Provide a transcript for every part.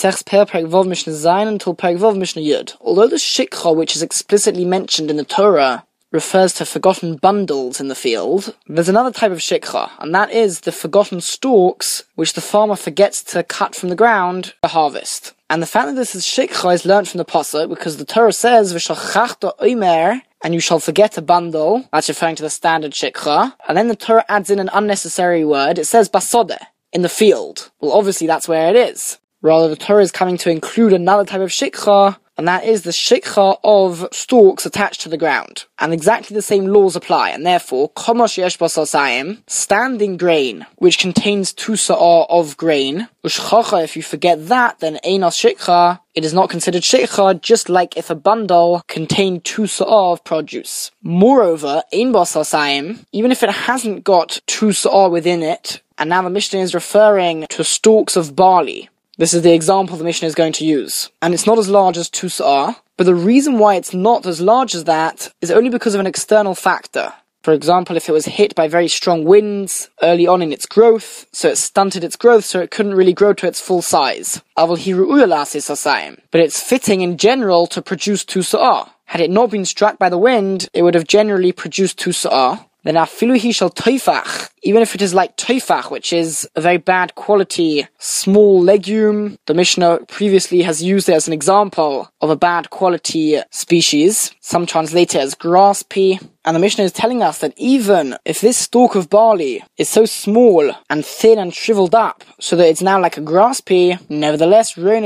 Maseches Pe'ah Perek Vov Mishnah Zayin until Perek Vov Mishnah Yud. Although the shikha, which is explicitly mentioned in the Torah, refers to forgotten bundles in the field, there's another type of shikha, and that is the forgotten stalks which the farmer forgets to cut from the ground to harvest. And the fact that this is shikha is learned from the pasuk because the Torah says v'shachachta omer," and you shall forget a bundle. That's referring to the standard shikha. And then the Torah adds in an unnecessary word. It says basode in the field. Well, obviously that's where it is. Rather, the Torah is coming to include another type of shikha and that is the shikha of stalks attached to the ground. And exactly the same laws apply, and therefore, komosh yesh basasayim, standing grain, which contains two sa'ah of grain, ushchacha, if you forget that, then einos shikha, it is not considered shikha, just like if a bundle contained two sa'ah of produce. Moreover, ein basasayim, even if it hasn't got two sa'ah within it, and now the Mishnah is referring to stalks of barley, this is the example the Mishnah is going to use. And it's not as large as Tus'ah, but the reason why it's not as large as that is only because of an external factor. For example, if it was hit by very strong winds early on in its growth, so it stunted its growth so it couldn't really grow to its full size. But it's fitting in general to produce Tusa'ah. Had it not been struck by the wind, it would have generally produced Tusa'ah, then afilu he shall toifach, even if it is like toifach, which is a very bad quality small legume. The Mishnah previously has used it as an example of a bad quality species. Some translate it as grass pea. And the Mishnah is telling us that even if this stalk of barley is so small and thin and shriveled up, so that it's now like a grass pea, nevertheless, we view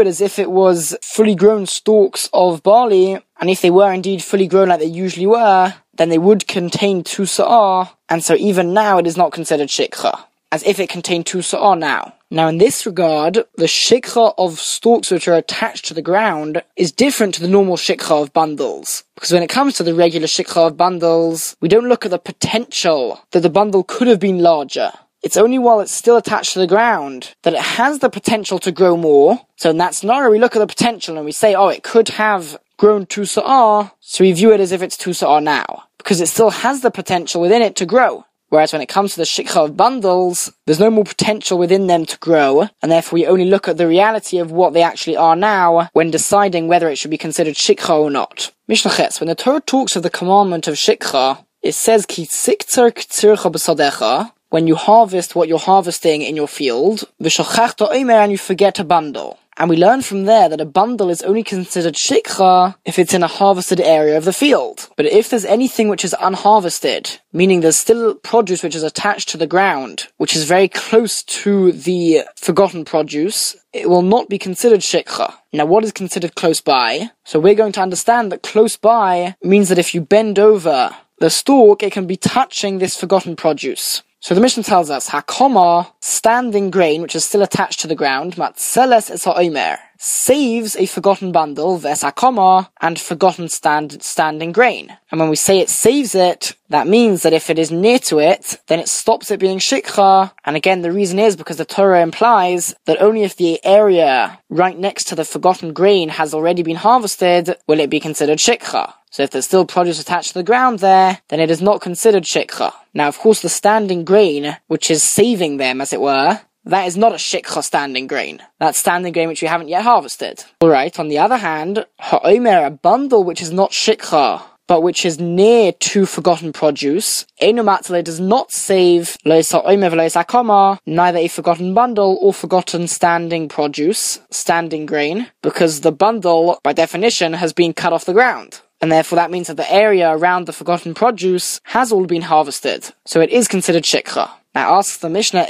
it as if it was fully grown stalks of barley, and if they were indeed fully grown like they usually were, then they would contain two sa'ar, and so even now it is not considered shikha, as if it contained two sa'ar now. Now in this regard, the shikha of stalks which are attached to the ground is different to the normal shikha of bundles. Because when it comes to the regular shikha of bundles, we don't look at the potential that the bundle could have been larger. It's only while it's still attached to the ground that it has the potential to grow more. So in that scenario, we look at the potential and we say, oh, it could have grown to Sa'ar, so we view it as if it's to Sa'ar now. Because it still has the potential within it to grow. Whereas when it comes to the shikha of bundles, there's no more potential within them to grow, and therefore we only look at the reality of what they actually are now when deciding whether it should be considered shikha or not. Mishnah Ches, when the Torah talks of the commandment of shikha, it says ki sikter k'tzircha when you harvest what you're harvesting in your field, v'shachachta omer and you forget a bundle. And we learn from there that a bundle is only considered shikha if it's in a harvested area of the field. But if there's anything which is unharvested, meaning there's still produce which is attached to the ground, which is very close to the forgotten produce, it will not be considered shikha. Now what is considered close by? So we're going to understand that close by means that if you bend over the stalk, it can be touching this forgotten produce. So the Mishnah tells us, Hakoma, standing grain, which is still attached to the ground, Matzeles es ha'omer, saves a forgotten bundle, ves hakoma, and forgotten stand, standing grain. And when we say it saves it, that means that if it is near to it, then it stops it being shikha. And again, the reason is because the Torah implies that only if the area right next to the forgotten grain has already been harvested, will it be considered shikha. So if there's still produce attached to the ground there, then it is not considered shikha. Now, of course, the standing grain, which is saving them, as it were, that is not a shikha standing grain. That's standing grain which we haven't yet harvested. Alright, on the other hand, ha'omer, a bundle which is not shikha, but which is near to forgotten produce, Enumatzale does not save neither a forgotten bundle or forgotten standing produce, standing grain, because the bundle, by definition, has been cut off the ground and therefore that means that the area around the forgotten produce has all been harvested, so it is considered shikha. Now asks the Mishnah,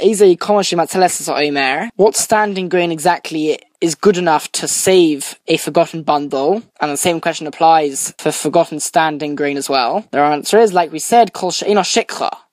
what standing grain exactly is good enough to save a forgotten bundle? And the same question applies for forgotten standing grain as well. Their answer is, like we said.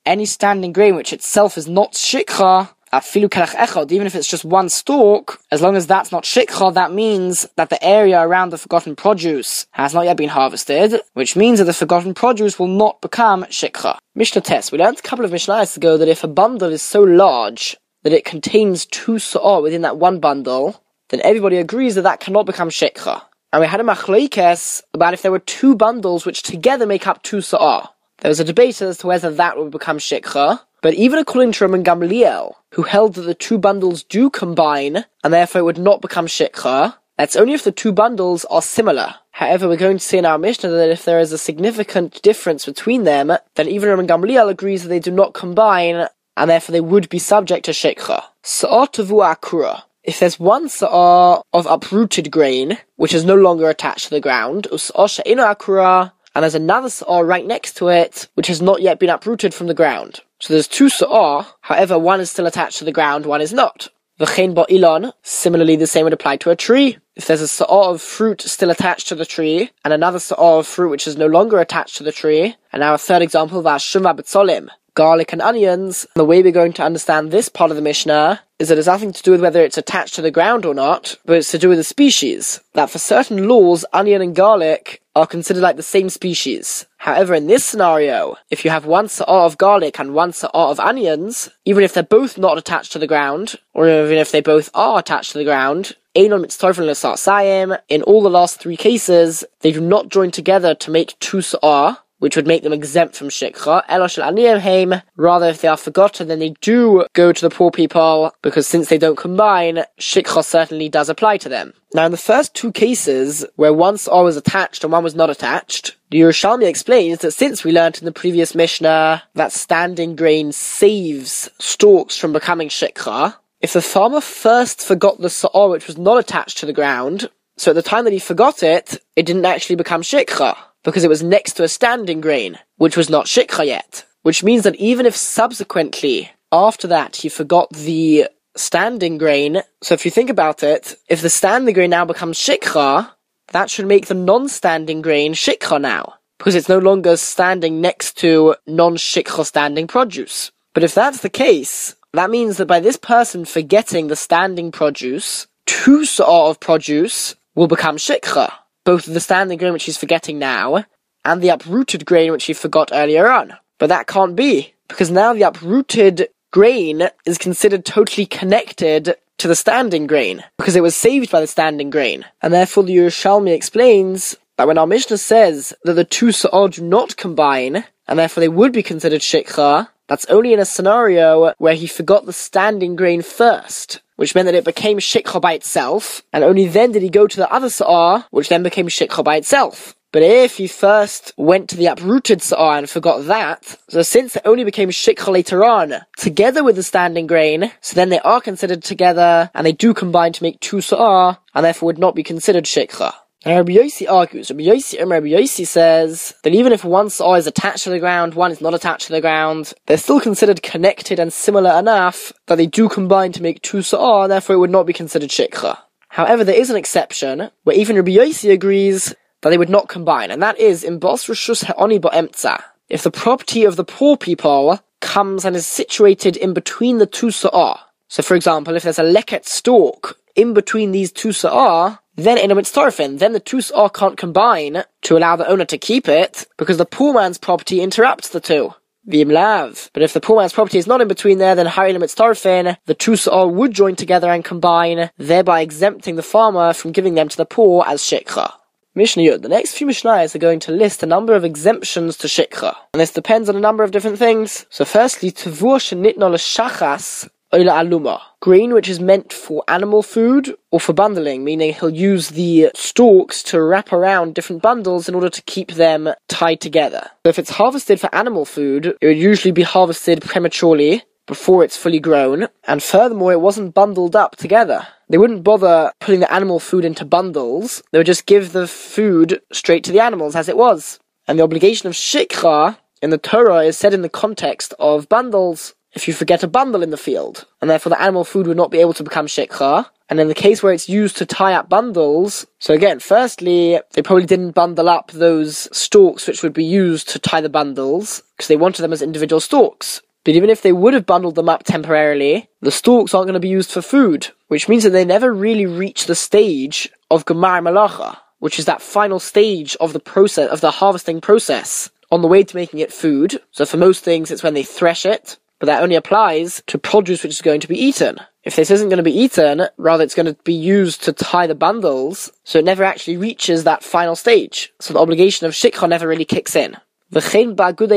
Any standing grain which itself is not shikha even if it's just one stalk, as long as that's not shikha, that means that the area around the forgotten produce has not yet been harvested, which means that the forgotten produce will not become shikha. Mishnah Tes. We learned a couple of Mishnahs ago that if a bundle is so large that it contains two sa'ah within that one bundle, then everybody agrees that that cannot become shikha. And we had a machlekes about if there were two bundles which together make up two sa'ah. There was a debate as to whether that would become shikha, But even according to Rabban Gamliel, who held that the two bundles do combine, and therefore would not become shikha, that's only if the two bundles are similar. However, we're going to see in our Mishnah that if there is a significant difference between them, then even Rabban Gamliel agrees that they do not combine, and therefore they would be subject to shikha. Sa'ar akura. If there's one sa'ar of uprooted grain, which is no longer attached to the ground, akura, and there's another sa'ar right next to it, which has not yet been uprooted from the ground. So there's two sa'ar, however, one is still attached to the ground, one is not. V'chein ilon, similarly the same would apply to a tree. If there's a sa'ar of fruit still attached to the tree, and another sa'ar of fruit which is no longer attached to the tree, and now a third example, v'ashuma betzolim, garlic and onions. The way we're going to understand this part of the Mishnah is that it's nothing to do with whether it's attached to the ground or not, but it's to do with the species. That for certain laws, onion and garlic are considered like the same species. However, in this scenario, if you have one sa'ar of garlic and one sa'ar of onions, even if they're both not attached to the ground, or even if they both are attached to the ground, in all the last three cases, they do not join together to make two sa'ar, which would make them exempt from shikha. Elosh rather if they are forgotten, then they do go to the poor people, because since they don't combine, shikha certainly does apply to them. Now in the first two cases, where one saw was attached and one was not attached, the Yerushalmi explains that since we learnt in the previous Mishnah that standing grain saves stalks from becoming shikha, if the farmer first forgot the sa'or which was not attached to the ground, so at the time that he forgot it, it didn't actually become shikha because it was next to a standing grain, which was not shikha yet. Which means that even if subsequently, after that, he forgot the standing grain, so if you think about it, if the standing grain now becomes shikha, that should make the non-standing grain shikha now, because it's no longer standing next to non-shikha standing produce. But if that's the case, that means that by this person forgetting the standing produce, two sort of produce will become shikha both the standing grain which he's forgetting now and the uprooted grain which he forgot earlier on. But that can't be, because now the uprooted grain is considered totally connected to the standing grain, because it was saved by the standing grain. And therefore the Yerushalmi explains that when our Mishnah says that the two Sa'ar do not combine, and therefore they would be considered Shikha, that's only in a scenario where he forgot the standing grain first, which meant that it became shikha by itself, and only then did he go to the other sa'ar, which then became shikha by itself. But if he first went to the uprooted sa'ar and forgot that, so since it only became shikha later on, together with the standing grain, so then they are considered together, and they do combine to make two sa'ar, and therefore would not be considered shikha. And Rabbi Yossi argues, Rabbi Yossi, and Rabbi Yossi says that even if one saw is attached to the ground, one is not attached to the ground, they're still considered connected and similar enough that they do combine to make two sa'ah, and therefore it would not be considered shikha. However, there is an exception, where even Rabbi Yossi agrees that they would not combine, and that is in Bos Rishus Ha'oni Ba'emtza. If the property of the poor people comes and is situated in between the two sa'ah, so for example, if there's a leket stalk in between these two sa'ah, then in a mitztorfin, then the two sa'ah can't combine to allow the owner to keep it, because the poor man's property interrupts the two. V'imlav. But if the poor man's property is not in between there, then Ha'ilim Mitztarfin, the two sa'ah would join together and combine, thereby exempting the farmer from giving them to the poor as shikha. Mishnah Yud. The next few Mishnahs are going to list a number of exemptions to shikha. And this depends on a number of different things. So firstly, Tavur Shenitnol Shachas Ola aluma. Grain which is meant for animal food or for bundling, meaning he'll use the stalks to wrap around different bundles in order to keep them tied together. So if it's harvested for animal food, it would usually be harvested prematurely before it's fully grown, and furthermore, it wasn't bundled up together. They wouldn't bother putting the animal food into bundles, they would just give the food straight to the animals as it was. And the obligation of shikha in the Torah is said in the context of bundles if you forget a bundle in the field, and therefore the animal food would not be able to become shikha. And in the case where it's used to tie up bundles, so again, firstly, they probably didn't bundle up those stalks which would be used to tie the bundles, because they wanted them as individual stalks. But even if they would have bundled them up temporarily, the stalks aren't going to be used for food, which means that they never really reach the stage of Gemar Malacha, which is that final stage of the process, of the harvesting process, on the way to making it food. So for most things, it's when they thresh it, but that only applies to produce which is going to be eaten. If this isn't going to be eaten, rather it's going to be used to tie the bundles, so it never actually reaches that final stage. So the obligation of shikha never really kicks in.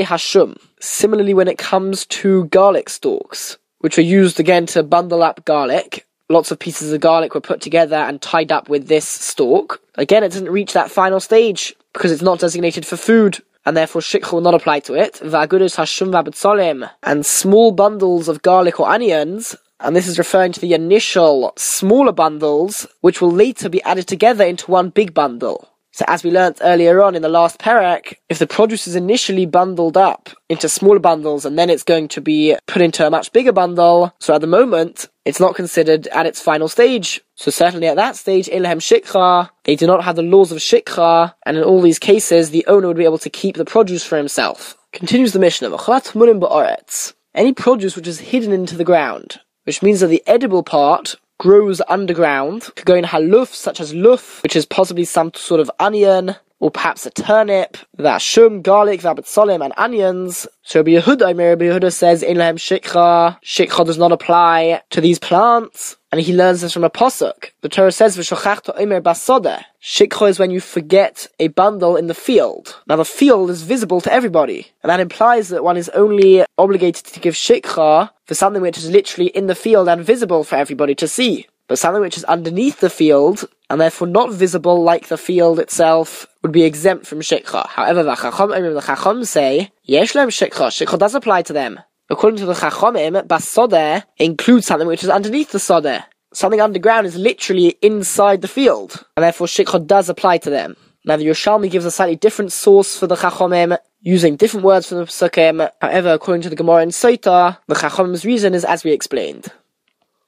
Hashum. Similarly, when it comes to garlic stalks, which are used again to bundle up garlic, lots of pieces of garlic were put together and tied up with this stalk. Again, it doesn't reach that final stage because it's not designated for food. And therefore, shikha will not apply to it. And small bundles of garlic or onions and this is referring to the initial smaller bundles, which will later be added together into one big bundle. So as we learnt earlier on in the last parak, if the produce is initially bundled up into smaller bundles and then it's going to be put into a much bigger bundle, so at the moment, it's not considered at its final stage. So certainly at that stage, ilhem shikha, they do not have the laws of shikha, and in all these cases, the owner would be able to keep the produce for himself. Continues the Mishnah, any produce which is hidden into the ground, which means that the edible part grows underground, could go in haluf, such as luf, which is possibly some sort of onion, or perhaps a turnip, that shum, garlic, that solim, and onions. So Rabbi Yehuda, Rabbi Yehuda says, in lehem shikha, shikha does not apply to these plants. And he learns this from a posuk. The Torah says, "V'shochachta omer basodeh." Shikha is when you forget a bundle in the field. Now the field is visible to everybody, and that implies that one is only obligated to give shikha for something which is literally in the field and visible for everybody to see. But something which is underneath the field, and therefore not visible like the field itself, would be exempt from shikha. However, the chacham, the chacham say, yesh shikha, shikha does apply to them. According to the Chachomim, basodeh includes something which is underneath the sodeh. Something underground is literally inside the field, and therefore shikha does apply to them. Now the Yerushalmi gives a slightly different source for the Chachomim, using different words from the Pesukim. However, according to the Gemara in Sota, the Chachomim's reason is as we explained.